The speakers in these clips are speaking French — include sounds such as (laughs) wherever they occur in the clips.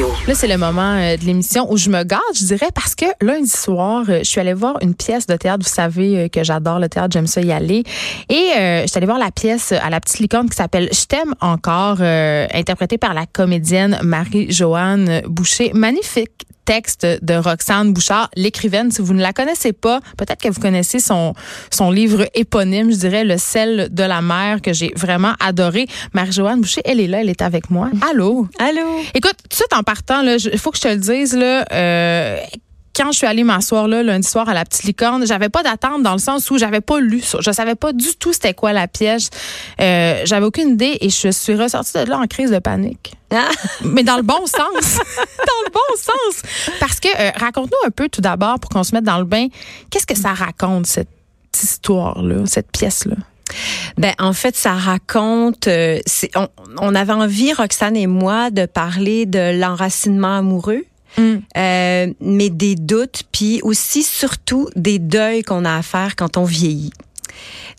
Là, c'est le moment euh, de l'émission où je me garde, je dirais, parce que lundi soir, euh, je suis allée voir une pièce de théâtre. Vous savez euh, que j'adore le théâtre, j'aime ça y aller. Et je suis allée voir la pièce à la petite licorne qui s'appelle Je t'aime encore, interprétée par la comédienne Marie-Joanne Boucher. Magnifique texte de Roxane Bouchard, l'écrivaine. Si vous ne la connaissez pas, peut-être que vous connaissez son, son livre éponyme, je dirais, Le sel de la mer, que j'ai vraiment adoré. Marie-Joanne Boucher, elle est là, elle est avec moi. Allô? Allô? Écoute, tout de suite en partant, il faut que je te le dise, là, euh, quand je suis allée m'asseoir là lundi soir à la petite licorne, j'avais pas d'attente dans le sens où j'avais pas lu ça. Je savais pas du tout c'était quoi la pièce. Euh, j'avais aucune idée et je suis ressortie de là en crise de panique. Ah. Mais dans le bon (laughs) sens. dans le bon sens. Parce que euh, raconte-nous un peu tout d'abord pour qu'on se mette dans le bain. Qu'est-ce que ça raconte cette histoire-là, cette pièce-là? Ben en fait, ça raconte. euh, on avait envie, Roxane et moi, de parler de l'enracinement amoureux. Euh, mais des doutes, puis aussi surtout des deuils qu'on a à faire quand on vieillit.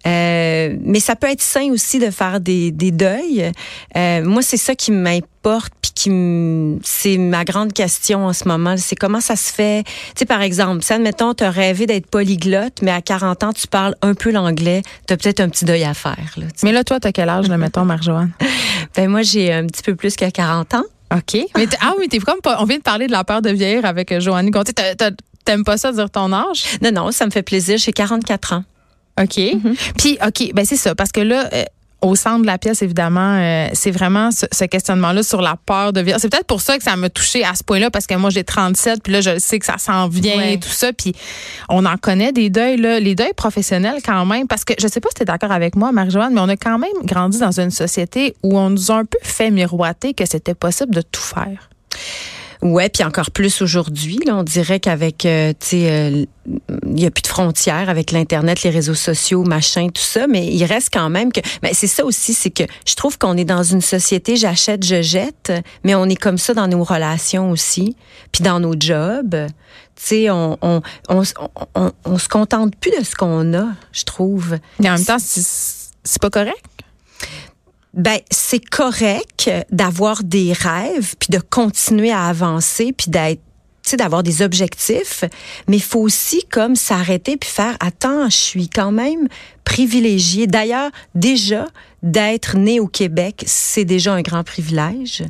Euh, mais ça peut être sain aussi de faire des, des deuils. Euh, moi, c'est ça qui m'importe, puis qui c'est ma grande question en ce moment. C'est comment ça se fait? Tu sais, par exemple, si admettons, tu as rêvé d'être polyglotte, mais à 40 ans, tu parles un peu l'anglais, tu as peut-être un petit deuil à faire. Là. Mais là, toi, t'as quel âge, là, mettons, Marjoanne? (laughs) ben, moi, j'ai un petit peu plus que 40 ans. OK. Mais ah oui, t'es comme pas. On vient de parler de la peur de vieillir avec euh, Joannie Gontier. T'aimes pas ça dire ton âge? Non, non, ça me fait plaisir. J'ai 44 ans. OK. Puis, OK, ben c'est ça. Parce que là, euh, au centre de la pièce, évidemment, euh, c'est vraiment ce, ce questionnement-là sur la peur de vieillir. C'est peut-être pour ça que ça m'a touché à ce point-là, parce que moi, j'ai 37, puis là, je sais que ça s'en vient Ouais. et tout ça. Puis, on en connaît des deuils, là, les deuils professionnels quand même, parce que je sais pas si tu es d'accord avec moi, Marie-Joanne, mais on a quand même grandi dans une société où on nous a un peu fait miroiter que c'était possible de tout faire. Ouais, puis encore plus aujourd'hui. On dirait qu'avec, euh, tu sais, euh, il y a plus de frontières avec l'internet, les réseaux sociaux, machin, tout ça. Mais il reste quand même que, mais c'est ça aussi, c'est que je trouve qu'on est dans une société, j'achète, je jette, mais on est comme ça dans nos relations aussi, puis dans nos jobs. Tu sais, on on, on, on, on, se contente plus de ce qu'on a, je trouve. Mais en même temps, c'est pas correct. Ben, c'est correct d'avoir des rêves, puis de continuer à avancer, puis d'être d'avoir des objectifs, mais il faut aussi comme s'arrêter puis faire attends, je suis quand même privilégiée. D'ailleurs, déjà d'être né au Québec, c'est déjà un grand privilège.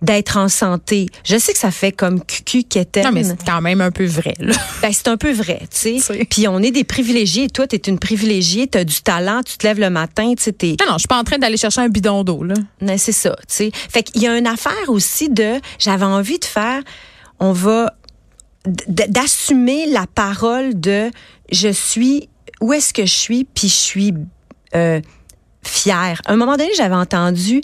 D'être en santé, je sais que ça fait comme cucu quétaine. Non, mais c'est quand même un peu vrai, là. (laughs) Ben, c'est un peu vrai, tu sais. Puis on est des privilégiés. Toi, tu es une privilégiée, tu as du talent, tu te lèves le matin, tu sais, t'es- Non, non, je suis pas en train d'aller chercher un bidon d'eau, là. non, c'est ça, tu sais. Fait qu'il y a une affaire aussi de, j'avais envie de faire, on va, d'assumer la parole de, je suis, où est-ce que je suis, puis je suis euh, fière. À un moment donné, j'avais entendu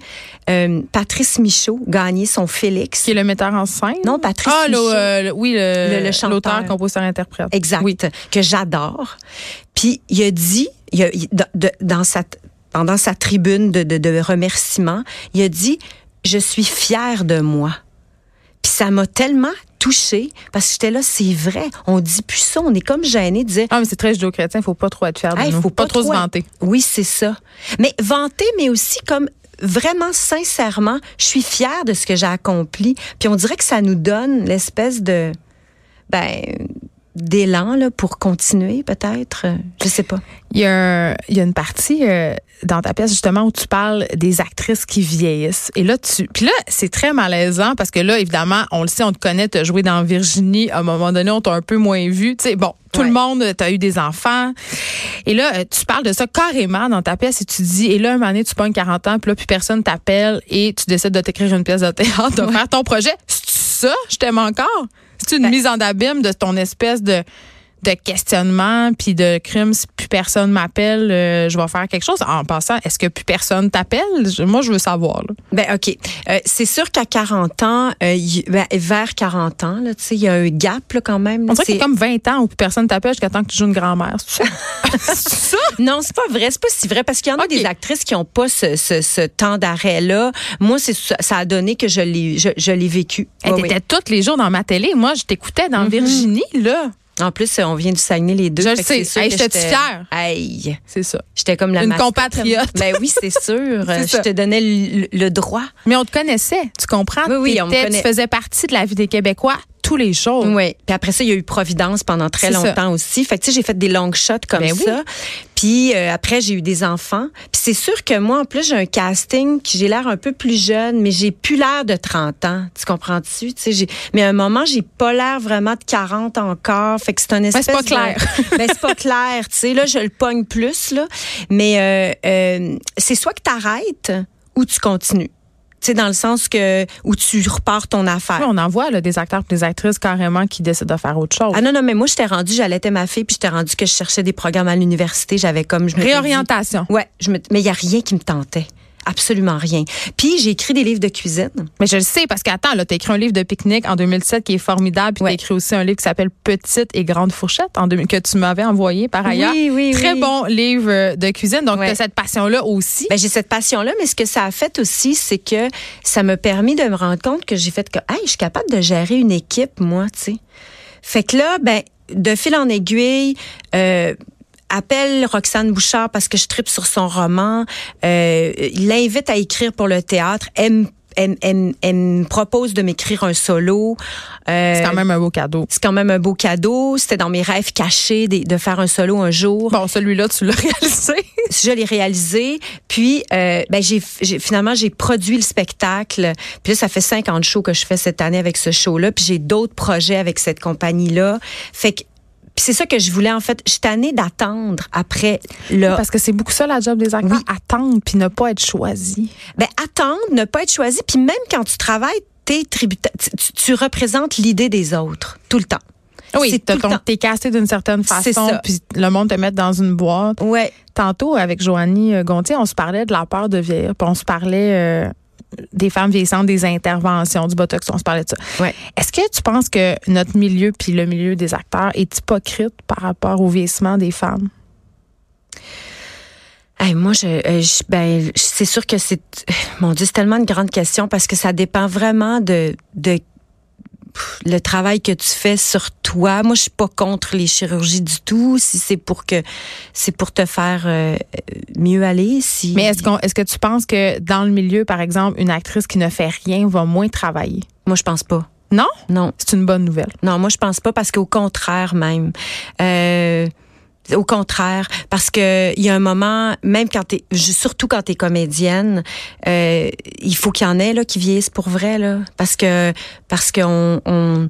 euh, Patrice Michaud gagner son Félix. Qui est le metteur en scène? Non, Patrice Ah, le, Michaud. euh, le- oui, le, Le- le chanteur. l'auteur, compositeur, interprète. Exact. Oui. Que j'adore. Puis il a dit, il a- il- de- de- dans sa, pendant sa tribune de, de, de remerciement, il a dit, je suis fière de moi. Puis ça m'a tellement touchée parce que j'étais là, c'est vrai. On dit plus ça. On est comme gêné de dire, Ah, mais c'est très judéo-chrétien, il faut pas trop être fier de Hey, nous. faut pas, pas trop se trop vanter. oui, c'est ça. Mais vanter, mais aussi comme vraiment sincèrement, je suis fière de ce que j'ai accompli. Puis on dirait que ça nous donne l'espèce de, ben, d'élan là pour continuer peut-être? Euh, Je sais pas. Il y a, un- il y a une partie euh, dans ta pièce justement où tu parles des actrices qui vieillissent. Et là, tu, puis là, c'est très malaisant parce que là, évidemment, on le sait, on te connaît, tu as joué dans Virginie. À un moment donné, on t'a un peu moins vu. Tu sais, bon, tout Ouais. le monde, tu as eu des enfants. Et là, euh, tu parles de ça carrément dans ta pièce et tu dis, et là, un moment donné, tu pognes 40 ans, puis là, plus personne t'appelle et tu décides de t'écrire une pièce de théâtre, de faire ton projet. C'est ça, je t'aime encore? C'est une Ben- mise en abîme de ton espèce de de questionnement puis de crime si plus personne m'appelle euh, je vais faire quelque chose en passant est-ce que plus personne t'appelle? Moi je veux savoir là. Ben ok, Euh, c'est sûr qu'à 40 ans, euh, y- ben, vers 40 ans, là, tu sais, il y a un gap là, quand même. on dirait qu'il C'est- comme 20 ans où plus personne t'appelle jusqu'à temps que tu joues une grand-mère c'est ça? (laughs) Non, c'est pas vrai. C'est pas si vrai parce qu'il y en a des actrices qui ont pas ce, ce, ce temps d'arrêt-là. Moi, c'est ça, a donné que je l'ai je, je l'ai vécu. Elle Ouais, était tous les jours dans ma télé moi je t'écoutais dans Mhm. Virginie là En plus, on vient du Saguenay les deux. Je le sais. c'est sûr Hey, j'étais fière. Aïe. C'est ça. J'étais comme la Une mascotte. compatriote. Ben oui, c'est (laughs) sûr. Je ça. te donnais le, le droit. Mais on te connaissait, tu comprends? Oui, oui, on me. Tu faisais partie de la vie des Québécois tous les jours. Oui. Puis après ça, il y a eu Providence pendant très C'est ça. longtemps aussi. Fait que tu sais, j'ai fait des long shots comme Ben oui. ça. Puis euh, après, j'ai eu des enfants. Puis c'est sûr que moi, en plus, j'ai un casting qui j'ai l'air un peu plus jeune, mais j'ai plus l'air de 30 ans. Tu comprends-tu? Tu sais, j'ai- mais à un moment, j'ai pas l'air vraiment de 40 encore. Fait que c'est un espèce c'est pas de- clair. (laughs) ben, c'est pas clair. Tu sais, là, je le pogne plus, là. Mais euh, euh, c'est soit que t'arrêtes ou tu continues. Tu sais, dans le sens que où tu repars ton affaire. Oui, on en voit là, des acteurs et des actrices carrément qui décident de faire autre chose. Ah non, non, mais moi, j'étais rendue, j'allaitais ma fille, puis j'étais rendue que je cherchais des programmes à l'université. J'avais comme. Je m'étais dit- Réorientation. Ouais, je me, mais il n'y a rien qui me tentait. Absolument rien. Puis j'ai écrit des livres de cuisine. Mais je le sais parce qu'attends, là, t'as écrit un livre de pique-nique en 2007 qui est formidable, puis Ouais. t'as écrit aussi un livre qui s'appelle Petite et grande fourchette en 2000 que tu m'avais envoyé par ailleurs. Oui, oui, Très oui. bon livre de cuisine. Donc Ouais. t'as cette passion-là aussi. Ben, j'ai cette passion-là, mais ce que ça a fait aussi, c'est que ça m'a permis de me rendre compte que j'ai fait que, hey, je suis capable de gérer une équipe, moi, tu sais. Fait que là, ben, de fil en aiguille, euh, appelle Roxane Bouchard parce que je tripe sur son roman. Euh, il l'invite à écrire pour le théâtre. Elle, me- elle, elle- elle me propose de m'écrire un solo. Euh, c'est quand même un beau cadeau. c'est quand même un beau cadeau. C'était dans mes rêves cachés de, de faire un solo un jour. Bon, celui-là, tu l'as (laughs) réalisé. Je l'ai réalisé. Puis, euh, ben, j'ai, j'ai- finalement, j'ai produit le spectacle. Puis là, ça fait 50 shows que je fais cette année avec ce show-là. Puis j'ai d'autres projets avec cette compagnie-là. Fait que, puis c'est ça que je voulais, en fait. Je suis tannée d'attendre après là. Parce que c'est beaucoup ça la job des acteurs, Oui. attendre puis ne pas être choisi. Ben, attendre, ne pas être choisi. Puis même quand tu travailles, t'es tributaire. Tu, représentes l'idée des autres. Tout le temps. Oui, le t'es casté d'une certaine C'est façon, puis le monde te met dans une boîte. Ouais. Tantôt, avec Joanie euh, Gontier, on se parlait de la peur de vieillir, puis on se parlait euh, des femmes vieillissantes, des interventions, du botox, on se parlait de ça. Ouais. Est-ce que tu penses que notre milieu, puis le milieu des acteurs, est hypocrite par rapport au vieillissement des femmes? Hey, moi, je, euh, je- ben, c'est sûr que c'est, mon Dieu, c'est tellement une grande question parce que ça dépend vraiment de, de le travail que tu fais sur toi. Moi, je suis pas contre les chirurgies du tout. Si c'est pour que, c'est pour te faire euh, mieux aller. Si. Mais est-ce, qu'on, est-ce que tu penses que dans le milieu, par exemple, une actrice qui ne fait rien va moins travailler? moi, je pense pas. Non? Non, C'est une bonne nouvelle. non, moi, je pense pas parce qu'au contraire même. Euh, au contraire, parce que il y a un moment, même quand t'es, surtout quand t'es comédienne, euh, il faut qu'il y en ait là qui vieillissent pour vrai là, parce que parce qu'on on,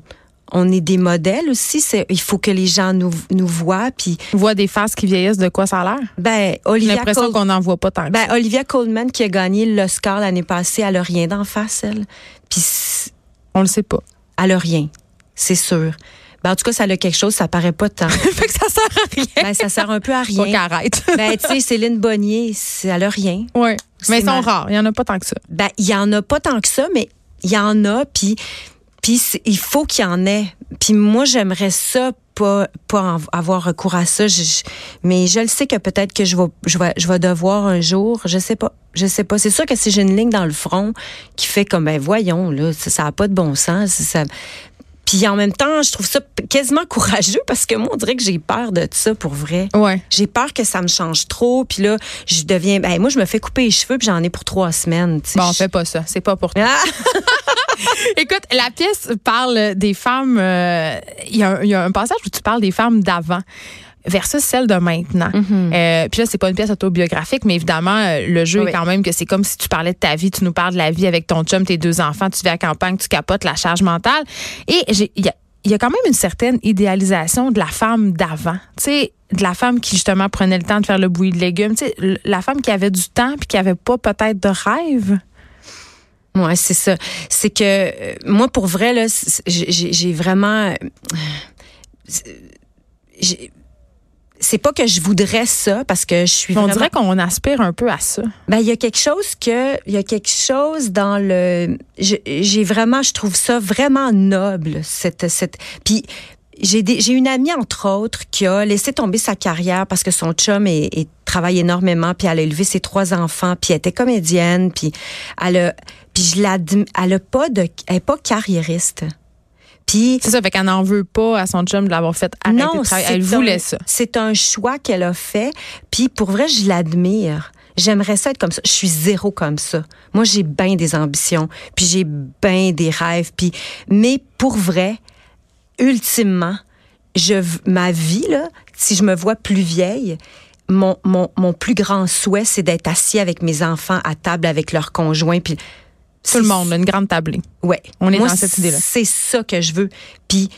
on est des modèles aussi. C'est, il faut que les gens nous nous voient. Puis vois des faces qui vieillissent, de quoi ça a l'air? ben J'ai Olivia l'impression Col- qu'on n'en voit pas tant que ben, ça. Olivia Colman qui a gagné l'Oscar l'année passée, elle a rien d'en face elle. Puis On le sait pas. elle a rien, c'est sûr. Ben, en tout cas, ça a quelque chose, ça paraît pas tant. (laughs) fait que ça sert à rien. Ben, ça sert un peu à Faut rien. qu'elle arrête. (laughs) Ben, tu sais, Céline Bonnier, elle a rien. Oui. Mais ils sont rares. Il n'y en a pas tant que ça. Ben, il y en a pas tant que ça, mais il y en a, puis puis il faut qu'il y en ait. Puis moi, j'aimerais ça pas pas avoir recours à ça. Je- je- mais je le sais que peut-être que je vais je vais je vais devoir un jour. Je sais pas. Je sais pas. C'est sûr que si j'ai une ligne dans le front qui fait comme ben voyons là, ça, ça a pas de bon sens. Ça, puis en même temps, je trouve ça quasiment courageux parce que moi, on dirait que j'ai peur de ça pour vrai. Ouais. J'ai peur que ça me change trop, puis là, je deviens. Ben, moi, je me fais couper les cheveux, puis j'en ai pour trois semaines. tu sais. Bon, fais pas ça. C'est pas pour toi. Ah! (laughs) Écoute, la pièce parle des femmes. euh, Il y, a un- il y a un passage où tu parles des femmes d'avant versus celles de maintenant. Euh, puis là, c'est pas une pièce autobiographique, mais évidemment, euh, le jeu Oui. est quand même que c'est comme si tu parlais de ta vie, tu nous parles de la vie avec ton chum, tes deux enfants, tu vis à campagne, tu capotes la charge mentale. Et j'ai- il y a, il y a quand même une certaine idéalisation de la femme d'avant. Tu sais, de la femme qui justement prenait le temps de faire le bouilli de légumes. Tu sais, la femme qui avait du temps puis qui avait pas peut-être de rêve. Ouais, c'est ça. C'est que euh, moi, pour vrai, là, j'ai vraiment. C'est- pas que je voudrais ça parce que je suis On vraiment. dirait qu'on aspire un peu à ça. Ben, il y a quelque chose que, il y a quelque chose dans le, j'ai vraiment, je trouve ça vraiment noble, cette, cette, puis, j'ai des, j'ai une amie, entre autres, qui a laissé tomber sa carrière parce que son chum est, est- travaille énormément, puis elle a élevé ses trois enfants, puis elle était comédienne, puis elle a, puis je l'adm- elle a pas de, elle est pas carriériste. Puis c'est ça, fait qu'elle n'en veut pas à son chum de l'avoir fait arrêter non, de travailler. Elle voulait ça. C'est un choix qu'elle a fait. Puis pour vrai, je l'admire. J'aimerais ça être comme ça. Je suis zéro comme ça. Moi, j'ai bien des ambitions, puis j'ai bien des rêves, puis mais pour vrai, ultimement, je ma vie là, si je me vois plus vieille, mon, mon, mon plus grand souhait, c'est d'être assis avec mes enfants à table avec leurs conjoints, puis tout le monde, une grande tablée. Ouais. On est dans cette idée-là. C'est ça que je veux. Puis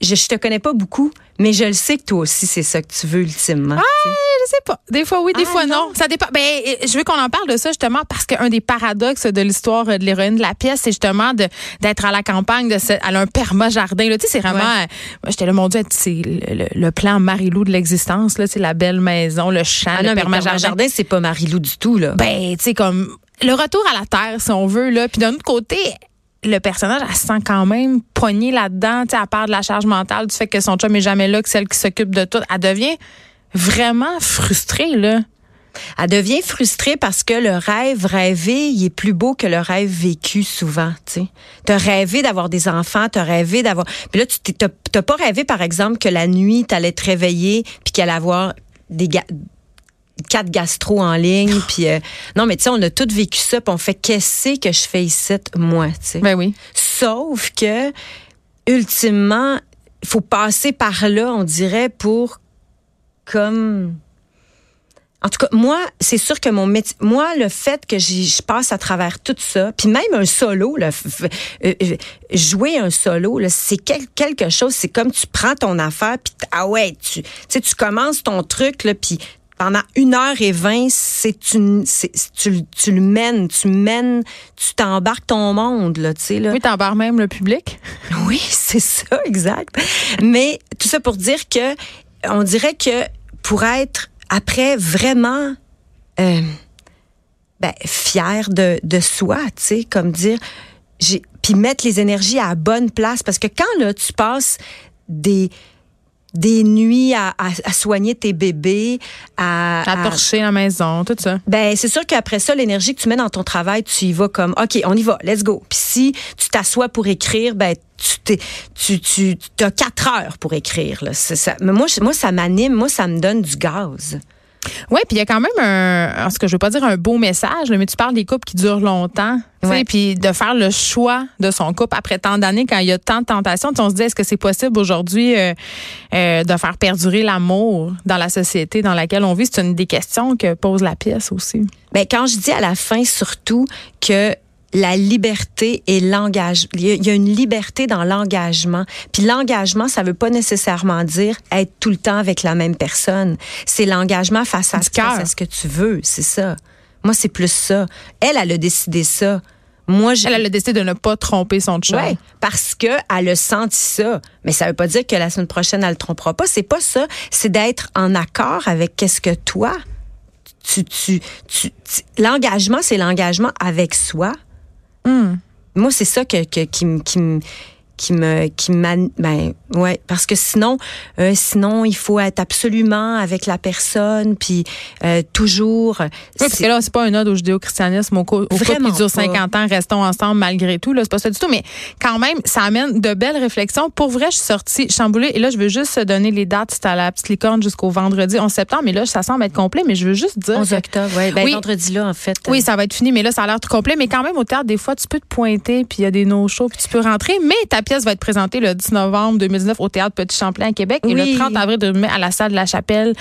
je, je te connais pas beaucoup, mais je le sais que toi aussi, c'est ça que tu veux ultimement. Ah, je sais pas. Des fois oui, des ah, fois non. Ça dépend. Ben, je veux qu'on en parle de ça justement parce qu'un des paradoxes de l'histoire de l'héroïne de la pièce, c'est justement d'être à la campagne, de elle a un perma-jardin. Tu sais, c'est vraiment. Ouais. J'étais là, mon Dieu, c'est le, le, plan Marilou de l'existence. Là, c'est la belle maison, le champ, ah, le perma-jardin. c'est pas Marilou du tout, là. Ben, tu sais, comme le retour à la terre, si on veut, là. Puis d'un autre côté, le personnage, elle se sent quand même poignée là-dedans, à part de la charge mentale, du fait que son chum est jamais là, que celle qui s'occupe de tout. Elle devient vraiment frustrée, là. Elle devient frustrée parce que le rêve rêvé, il est plus beau que le rêve vécu souvent, tu sais. rêvé d'avoir des enfants, t'as rêvé d'avoir... Puis là, tu t'as pas rêvé, par exemple, que la nuit, t'allais te réveiller puis qu'elle allait avoir des, quatre gastro en ligne puis euh, non mais tu sais on a tous vécu ça puis on fait qu'est-ce que je fais ici moi tu sais? Ben oui sauf que ultimement il faut passer par là on dirait pour comme en tout cas, moi, c'est sûr que mon métier, moi, le fait que je passe à travers tout ça, puis même un solo, là, euh, euh, jouer un solo, c'est quelque chose. C'est comme tu prends ton affaire, puis ah ouais, tu, tu tu commences ton truc, là, puis pendant une heure et vingt, c'est une, tu, tu le mènes, tu mènes, tu t'embarques ton monde, là, tu sais, là. Oui, t'embarques même le public. (laughs) Oui, c'est ça, exact. Mais tout ça pour dire que, on dirait que pour être après vraiment, euh, ben, fier de, de soi, tu sais, comme dire, j'ai, puis mettre les énergies à la bonne place parce que quand là tu passes des des nuits à, à, soigner tes bébés, à, à torcher la maison, tout ça. Ben c'est sûr qu'après ça, l'énergie que tu mets dans ton travail, tu y vas comme OK, on y va, let's go. Puis si tu t'assois pour écrire, ben tu tu tu as quatre heures pour écrire là. Ça, mais moi moi ça m'anime, moi ça me donne du gaz. Oui, puis il y a quand même un, ce que je veux pas dire un beau message, mais tu parles des couples qui durent longtemps, puis de faire le choix de son couple après tant d'années, quand il y a tant de tentations, on se dit est-ce que c'est possible aujourd'hui euh, euh, de faire perdurer l'amour dans la société dans laquelle on vit? C'est une des questions que pose la pièce aussi. Ben quand je dis à la fin surtout que la liberté et l'engagement. Il y a une liberté dans l'engagement. Puis l'engagement, ça veut pas nécessairement dire être tout le temps avec la même personne. C'est l'engagement face à, ce que tu veux. C'est ça. Moi, c'est plus ça. Elle, elle a décidé ça. Moi, elle, elle a décidé de ne pas tromper son chum. Oui, parce que elle a senti ça. Mais ça veut pas dire que la semaine prochaine, elle le trompera pas. C'est pas ça. C'est d'être en accord avec qu'est-ce que toi, tu, tu, tu l'engagement, c'est l'engagement avec soi. Moi, c'est ça que, que, qui, qui, qui me qui ben ouais parce que sinon euh, sinon il faut être absolument avec la personne puis euh, toujours oui, parce que là c'est pas un ode au judéo-christianisme au, au couple qui dure 50 ans restons ensemble malgré tout là c'est pas ça du tout mais quand même ça amène de belles réflexions. Pour vrai je suis sortie chamboulée et là je veux juste donner les dates. C'est à la petite licorne jusqu'au vendredi 11 septembre mais là ça semble être complet mais je veux juste dire 11 octobre ouais. ben, vendredi là en fait oui ça va être fini mais là ça a l'air tout complet mais quand même au théâtre des fois tu peux te pointer puis il y a des no shows puis tu peux rentrer mais ta pièce va être présentée le 10 novembre 2019 au théâtre Petit Champlain à Québec et le 30 avril 2020 à la salle de la Chapelle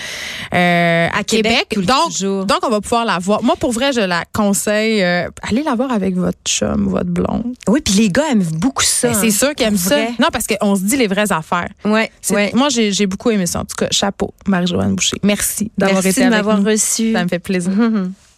euh, à Québec. donc, donc on va pouvoir la voir. Moi pour vrai, je la conseille euh, allez la voir avec votre chum, votre blonde. Oui, puis les gars aiment beaucoup ça. Ben, c'est sûr qu'ils aiment ça. Non parce qu'on se dit les vraies affaires. Ouais, ouais. Moi j'ai beaucoup aimé ça en tout cas. Chapeau Marie-Joanne Boucher. Merci d'avoir été avec nous. Merci de m'avoir reçu. Ça me fait plaisir. (laughs)